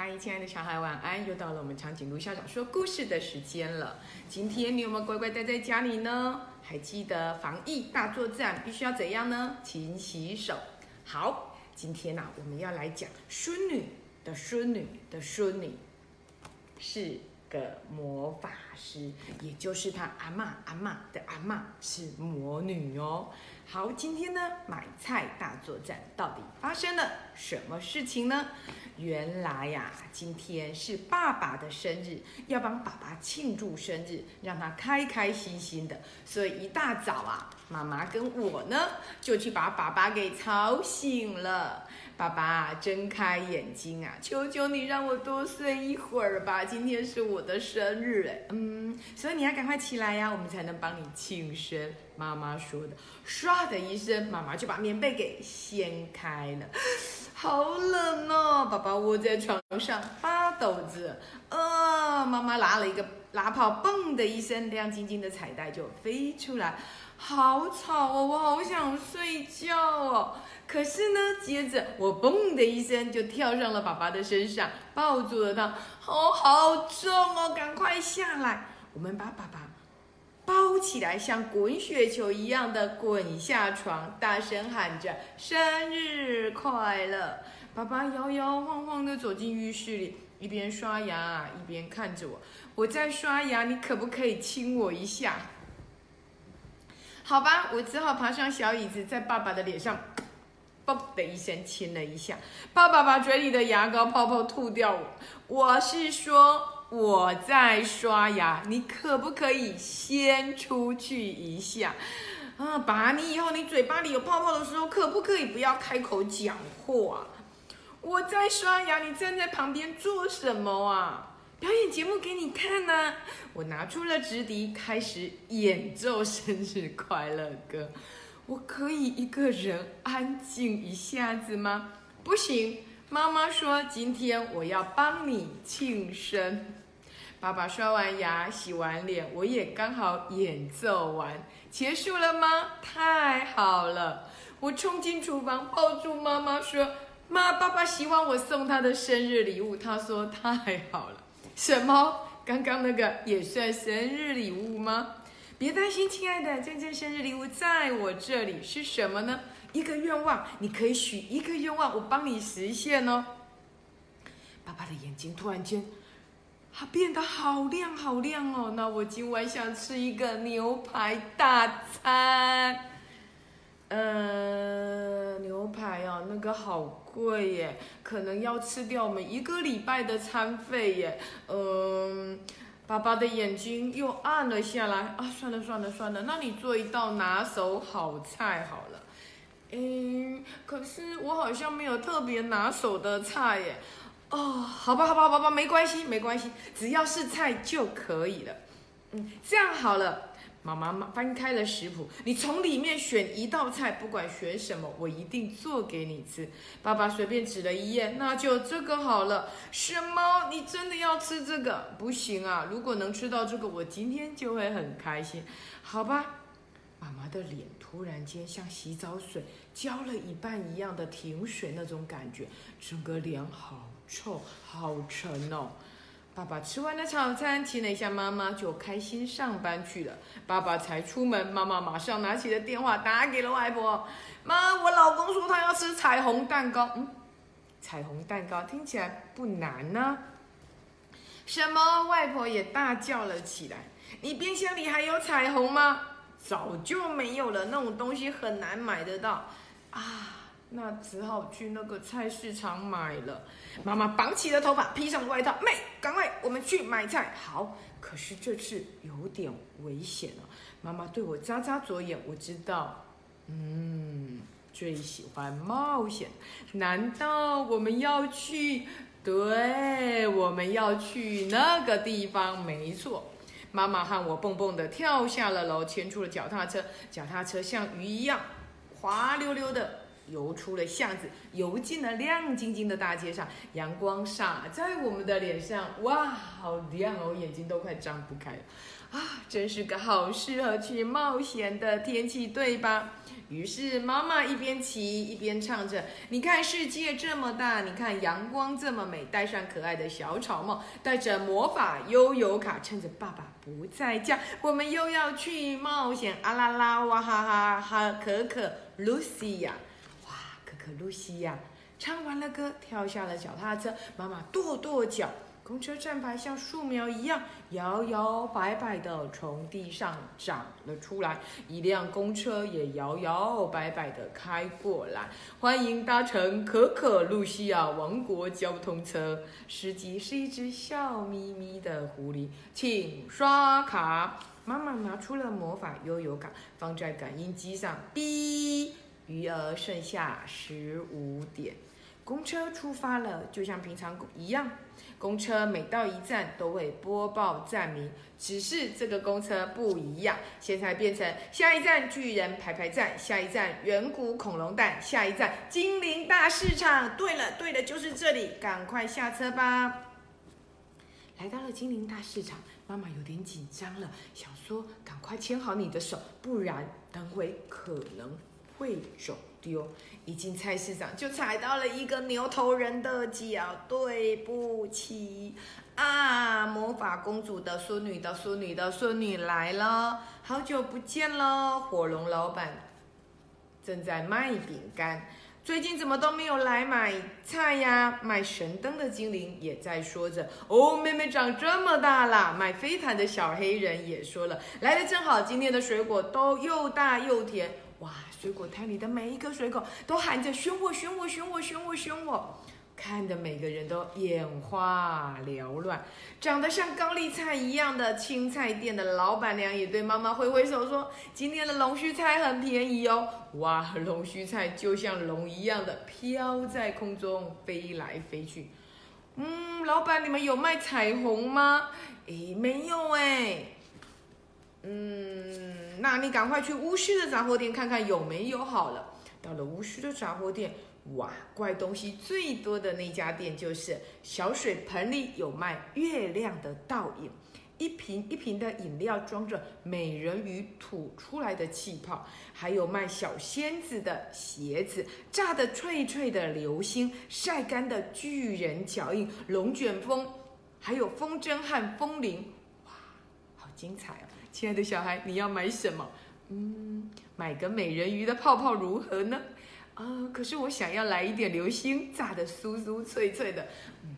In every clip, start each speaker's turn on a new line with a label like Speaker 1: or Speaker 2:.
Speaker 1: 嗨，亲爱的小孩，晚安！又到了我们长颈鹿校长说故事的时间了。今天你有没有乖乖待在家里呢？还记得防疫大作战必须要怎样呢？勤洗手。好，今天呢、我们要来讲孙女的孙女的孙女是个魔法师，也就是她阿嬷阿嬷的阿嬷是魔女哦。好，今天呢买菜大作战到底发生了什么事情呢？原来呀、今天是爸爸的生日，要帮爸爸庆祝生日，让他开开心心的。所以一大早啊，妈妈跟我呢就去把爸爸给吵醒了。爸爸睁开眼睛啊，求求你让我多睡一会儿吧，今天是我的生日哎，嗯，所以你要赶快起来呀、我们才能帮你庆生。妈妈说的，唰的一声，妈妈就把棉被给掀开了。好冷哦！宝宝窝在床上发抖着。妈妈拉了一个拉炮，嘣的一声，亮晶晶的彩带就飞出来。好吵哦，我好想睡觉哦。可是呢，接着我嘣的一声就跳上了爸爸的身上，抱住了他。哦，好重哦，赶快下来！我们把爸爸包起来，像滚雪球一样的滚下床，大声喊着“生日快乐”。爸爸摇摇晃晃的走进浴室里，一边刷牙一边看着我。我在刷牙，你可不可以亲我一下？好吧，我只好爬上小椅子，在爸爸的脸上，啵的一声亲了一下。爸爸把嘴里的牙膏泡泡吐掉我。我是说我在刷牙，你可不可以先出去一下？啊，爸，你以后你嘴巴里有泡泡的时候，可不可以不要开口讲话？我在刷牙，你站在旁边做什么啊？表演节目给你看呢、我拿出了直笛，开始演奏生日快乐歌。我可以一个人安静一下子吗？不行，妈妈说今天我要帮你庆生。爸爸刷完牙、洗完脸，我也刚好演奏完，结束了吗？太好了！我冲进厨房，抱住妈妈说：“妈，爸爸希望我送他的生日礼物。”他说：“太好了。”什么？刚刚那个也算生日礼物吗？别担心，亲爱的，真正生日礼物在我这里是什么呢？一个愿望，你可以许一个愿望，我帮你实现哦。爸爸的眼睛突然间，它变得好亮好亮哦。那我今晚想吃一个牛排大餐。呃，牛排哦，那个好贵耶，可能要吃掉我们一个礼拜的餐费耶。嗯，爸爸的眼睛又暗了下来啊，算了算了算了，那你做一道拿手好菜好了。嗯，可是我好像没有特别拿手的菜耶。哦，好吧好吧好吧，没关系没关系，只要是菜就可以了。嗯，这样好了。妈妈翻开了食谱，你从里面选一道菜，不管选什么，我一定做给你吃。爸爸随便指了一页，那就这个好了。什么？你真的要吃这个？不行啊！如果能吃到这个，我今天就会很开心。好吧。妈妈的脸突然间像洗澡水浇了一半一样的停水那种感觉，整个脸好臭好沉哦。爸爸吃完了早餐，亲了一下妈妈，就开心上班去了。爸爸才出门，妈妈马上拿起了电话，打给了外婆。妈，我老公说他要吃彩虹蛋糕。嗯，彩虹蛋糕听起来不难呢、什么？外婆也大叫了起来。你冰箱里还有彩虹吗？早就没有了，那种东西很难买得到啊。那只好去那个菜市场买了。妈妈绑起了头发，披上了外套，妹，赶快，我们去买菜。好，可是这次有点危险了。妈妈对我眨眨左眼，我知道，嗯，最喜欢冒险。难道我们要去？对，我们要去那个地方，没错。妈妈和我蹦蹦的跳下了楼，牵出了脚踏车，脚踏车像鱼一样滑溜溜的游出了巷子，游进了亮晶晶的大街上。阳光洒在我们的脸上，哇，好亮哦，眼睛都快张不开了。啊，真是个好适合去冒险的天气，对吧？于是妈妈一边骑一边唱着：“你看世界这么大，你看阳光这么美。”戴上可爱的小草帽，带着魔法悠游卡，趁着爸爸不在家，我们又要去冒险。啊啦啦，哇哈哈哈！可可露西亚，哇，可露西亚，唱完了歌，跳下了脚踏车，妈妈跺跺脚。公车站牌像树苗一样摇摇摆摆地从地上长了出来，一辆公车也摇摇摆摆地开过来，欢迎搭乘可可露西亚王国交通车。司机是一只笑眯眯的狐狸，请刷卡。妈妈拿出了魔法悠游卡，放在感应机上，哔，余额剩下十五点。公车出发了，就像平常一样。公车每到一站都会播报站名，只是这个公车不一样，现在变成下一站巨人排排站，下一站远古恐龙蛋，下一站精灵大市场。对了，对了，就是这里，赶快下车吧。来到了精灵大市场，妈妈有点紧张了，想说赶快牵好你的手，不然等会可能会走丢。一进菜市场就踩到了一个牛头人的脚，对不起啊！魔法公主的孙女的孙女的孙女来了，好久不见了。火龙老板正在卖饼干，最近怎么都没有来买菜呀？卖神灯的精灵也在说着：“哦，妹妹长这么大了。”卖飞毯的小黑人也说了：“来的正好，今天的水果都又大又甜。”哇！水果摊里的每一颗水果都喊着选我，选我，选我，选我，选我，看的每个人都眼花缭乱。长得像高丽菜一样的青菜店的老板娘也对妈妈挥挥手说：“今天的龙须菜很便宜哦。”哇，龙须菜就像龙一样的飘在空中飞来飞去。嗯，老板，你们有卖彩虹吗？诶，没有诶。嗯，那你赶快去巫师的杂货店看看有没有好了。到了巫师的杂货店，哇，怪东西最多的那家店就是小水盆里有卖月亮的倒影，一瓶一瓶的饮料装着美人鱼吐出来的气泡，还有卖小仙子的鞋子，炸的脆脆的流星，晒干的巨人脚印，龙卷风，还有风筝和风铃，哇，好精彩哦！亲爱的小孩，你要买什么？嗯，买个美人鱼的泡泡如何呢？啊，可是我想要来一点流星，炸的酥酥脆脆的，嗯，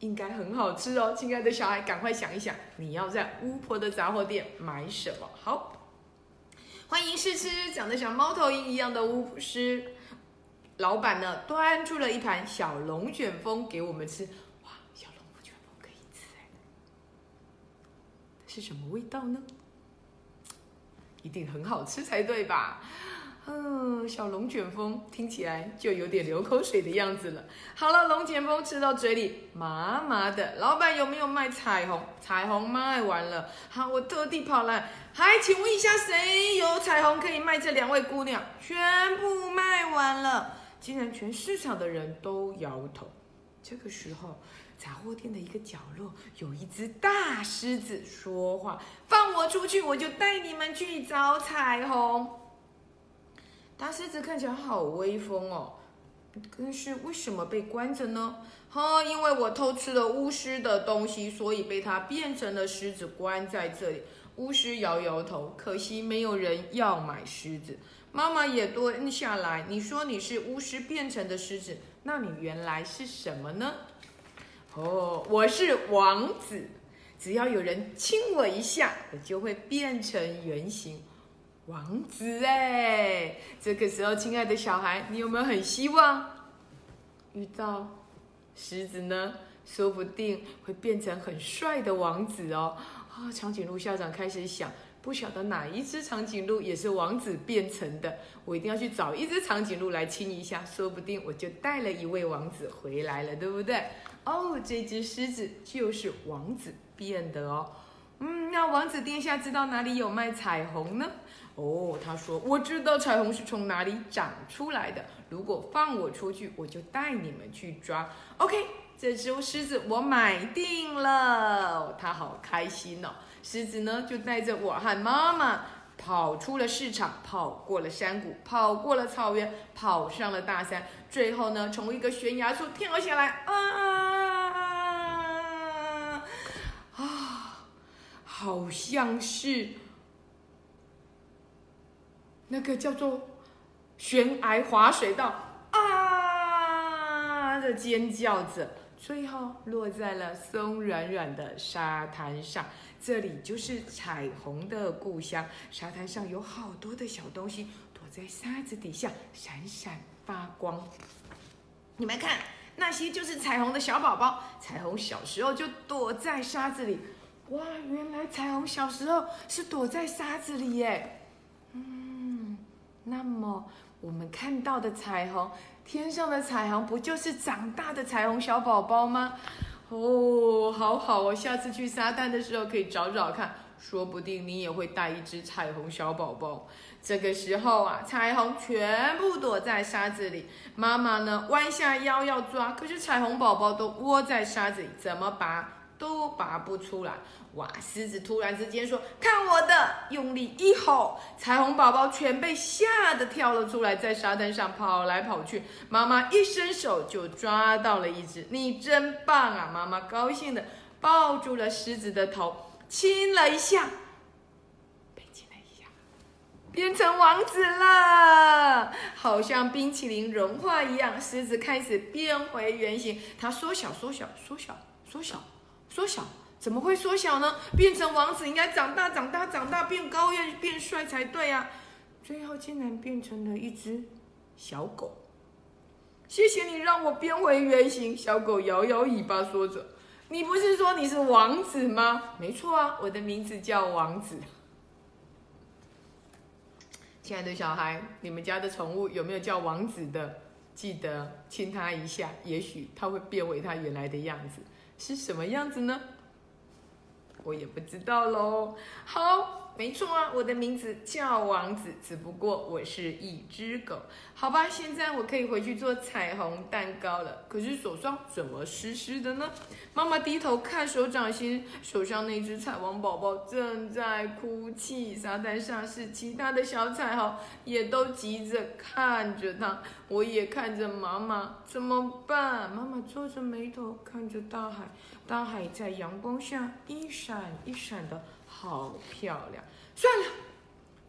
Speaker 1: 应该很好吃哦。亲爱的小孩，赶快想一想，你要在巫婆的杂货店买什么？好，欢迎试吃长得像猫头鹰一样的巫师老板呢，端出了一盘小龙卷风给我们吃。是什么味道呢？一定很好吃才对吧？嗯，小龙卷风听起来就有点流口水的样子了。好了，龙卷风吃到嘴里麻麻的。老板有没有卖彩虹？彩虹卖完了。好，我特地跑来，还请问一下，谁有彩虹可以卖？这两位姑娘全部卖完了，竟然全市场的人都摇头。这个时候。杂货店的一个角落，有一只大狮子说话：“放我出去，我就带你们去找彩虹。”大狮子看起来好威风哦，可是为什么被关着呢？哈，因为我偷吃了巫师的东西，所以被他变成了狮子，关在这里。巫师摇摇头，可惜没有人要买狮子。妈妈也蹲下来：“你说你是巫师变成的狮子，那你原来是什么呢？”哦，我是王子，只要有人亲我一下，我就会变成圆形王子哎。这个时候，亲爱的小孩，你有没有很希望遇到狮子呢？说不定会变成很帅的王子哦。啊，长颈鹿校长开始想，不晓得哪一只长颈鹿也是王子变成的，我一定要去找一只长颈鹿来亲一下，说不定我就带了一位王子回来了，对不对？哦，这只狮子就是王子变的哦。嗯，那王子殿下知道哪里有卖彩虹呢？哦，他说我知道彩虹是从哪里长出来的。如果放我出去，我就带你们去抓。OK，这只狮子我买定了，他好开心哦。狮子呢，就带着我和妈妈跑出了市场，跑过了山谷，跑过了草原，跑上了大山，最后呢，从一个悬崖处跳下来。啊啊，好像是那个叫做悬崖滑水道啊的尖叫着，最后落在了松软软的沙滩上。这里就是彩虹的故乡，沙滩上有好多的小东西躲在沙子底下，闪闪发光。你们看，那些就是彩虹的小宝宝。彩虹小时候就躲在沙子里，哇，原来彩虹小时候是躲在沙子里耶。嗯，那么我们看到的彩虹，天上的彩虹，不就是长大的彩虹小宝宝吗？哦，好好哦，下次去沙滩的时候可以找找看，说不定你也会带一只彩虹小宝宝。这个时候啊，彩虹全部躲在沙子里，妈妈呢弯下腰要抓，可是彩虹宝宝都窝在沙子里，怎么拔都拔不出来。哇！狮子突然之间说：“看我的！”用力一吼，彩虹宝宝全被吓得跳了出来，在沙滩上跑来跑去。妈妈一伸手就抓到了一只，你真棒啊！妈妈高兴的抱住了狮子的头，亲了一下，被亲了一下，变成王子了，好像冰淇淋融化一样。狮子开始变回原形，它缩小，缩小，缩小，缩小，缩小。怎么会缩小呢？变成王子应该长大、长大、长大，变高、变变帅才对啊！最后竟然变成了一只小狗。谢谢你让我变回原形。小狗摇摇尾巴说着：“你不是说你是王子吗？”“没错啊，我的名字叫王子。”亲爱的小孩，你们家的宠物有没有叫王子的？记得亲它一下，也许它会变回它原来的样子。是什么样子呢？我也不知道喽。好，没错啊，我的名字叫王子，只不过我是一只狗。好吧，现在我可以回去做彩虹蛋糕了。可是手上怎么湿湿的呢？妈妈低头看手掌心，手上那只彩虹宝宝正在哭泣。沙滩上是其他的小彩虹，也都急着看着它。我也看着妈妈，怎么办？妈妈皱着眉头看着大海。大海在阳光下一闪一闪的，好漂亮。算了，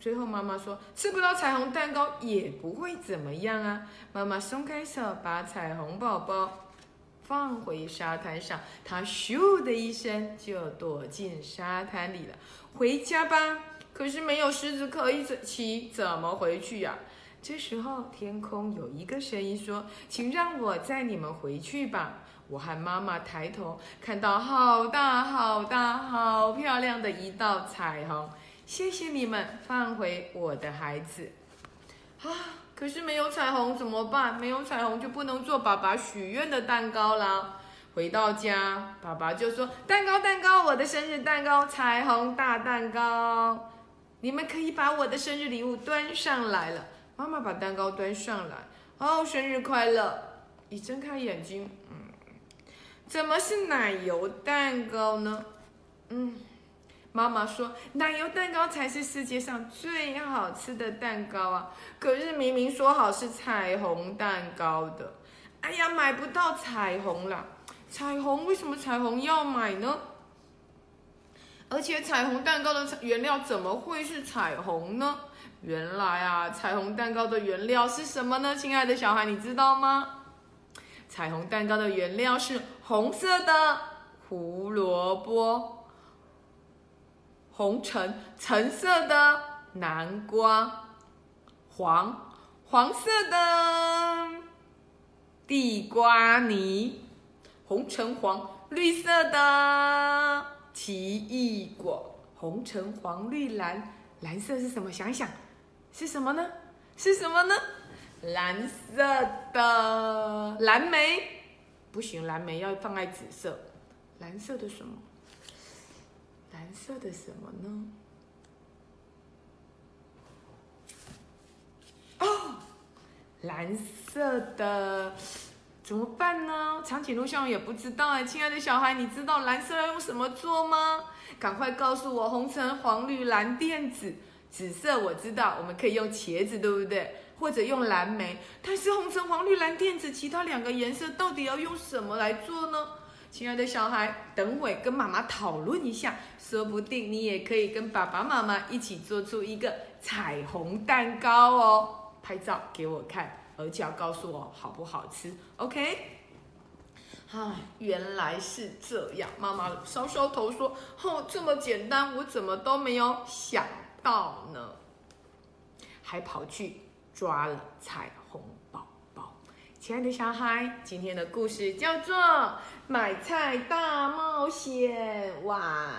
Speaker 1: 最后妈妈说吃不到彩虹蛋糕也不会怎么样啊。妈妈松开手，把彩虹宝宝放回沙滩上，它咻的一声就躲进沙滩里了。回家吧，可是没有狮子可以骑，怎么回去呀？这时候天空有一个声音说：“请让我载你们回去吧。”我和妈妈抬头看到好大好大好漂亮的一道彩虹，谢谢你们放回我的孩子。啊，可是没有彩虹怎么办？没有彩虹就不能做爸爸许愿的蛋糕啦。回到家，爸爸就说：“蛋糕蛋糕，我的生日蛋糕，彩虹大蛋糕，你们可以把我的生日礼物端上来了。”妈妈把蛋糕端上来，哦，生日快乐！一睁开眼睛，嗯。怎么是奶油蛋糕呢？嗯，妈妈说奶油蛋糕才是世界上最好吃的蛋糕啊！可是明明说好是彩虹蛋糕的，哎呀，买不到彩虹啦！彩虹为什么彩虹要买呢？而且彩虹蛋糕的原料怎么会是彩虹呢？原来啊，彩虹蛋糕的原料是什么呢？亲爱的小孩，你知道吗？彩虹蛋糕的原料是红色的胡萝卜、红橙橙色的南瓜、黄黄色的地瓜泥、红橙黄绿色的奇异果、红橙黄绿蓝蓝色是什么？想一想是什么呢？是什么呢？蓝色的。蓝莓不行蓝莓要放在紫色。蓝色的什么？蓝色的什么呢？蓝色的。怎么办呢？长颈鹿项目也不知道啊亲爱的小孩你知道蓝色要用什么做吗？赶快告诉我红橙黄绿蓝靛紫紫色我知道我们可以用茄子对不对？或者用蓝莓。但是红橙黄绿蓝靛紫，其他两个颜色到底要用什么来做呢？亲爱的小孩，等会跟妈妈讨论一下，说不定你也可以跟爸爸妈妈一起做出一个彩虹蛋糕哦。拍照给我看，而且要告诉我好不好吃，OK？唉，原来是这样。妈妈搔搔头说：“哦，这么简单，我怎么都没有想到呢？”还跑去抓了彩虹宝宝。亲爱的小孩，今天的故事叫做《买菜大冒险》哇！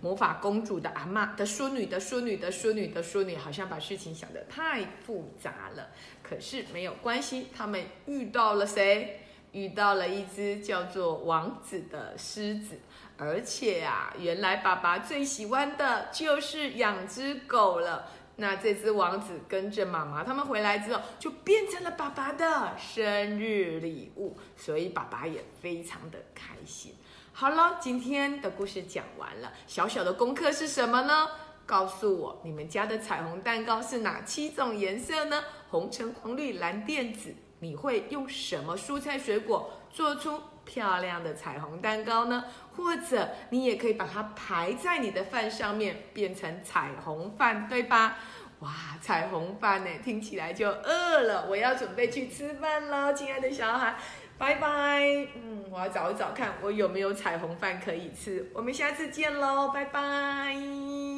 Speaker 1: 魔法公主的阿妈的孙女的孙女的孙女的孙女，好像把事情想得太复杂了。可是没有关系，他们遇到了谁？遇到了一只叫做王子的狮子，而且啊，原来爸爸最喜欢的就是养只狗了。那这只王子跟着妈妈他们回来之后，就变成了爸爸的生日礼物，所以爸爸也非常的开心。好了，今天的故事讲完了。小小的功课是什么呢？告诉我，你们家的彩虹蛋糕是哪七种颜色呢？红、橙、黄、绿、蓝、靛、紫。你会用什么蔬菜水果做出漂亮的彩虹蛋糕呢？或者你也可以把它排在你的饭上面，变成彩虹饭，对吧？哇，彩虹饭呢，听起来就饿了。我要准备去吃饭喽，亲爱的小孩。拜拜，嗯，我要找一找看我有没有彩虹饭可以吃。我们下次见喽，拜拜。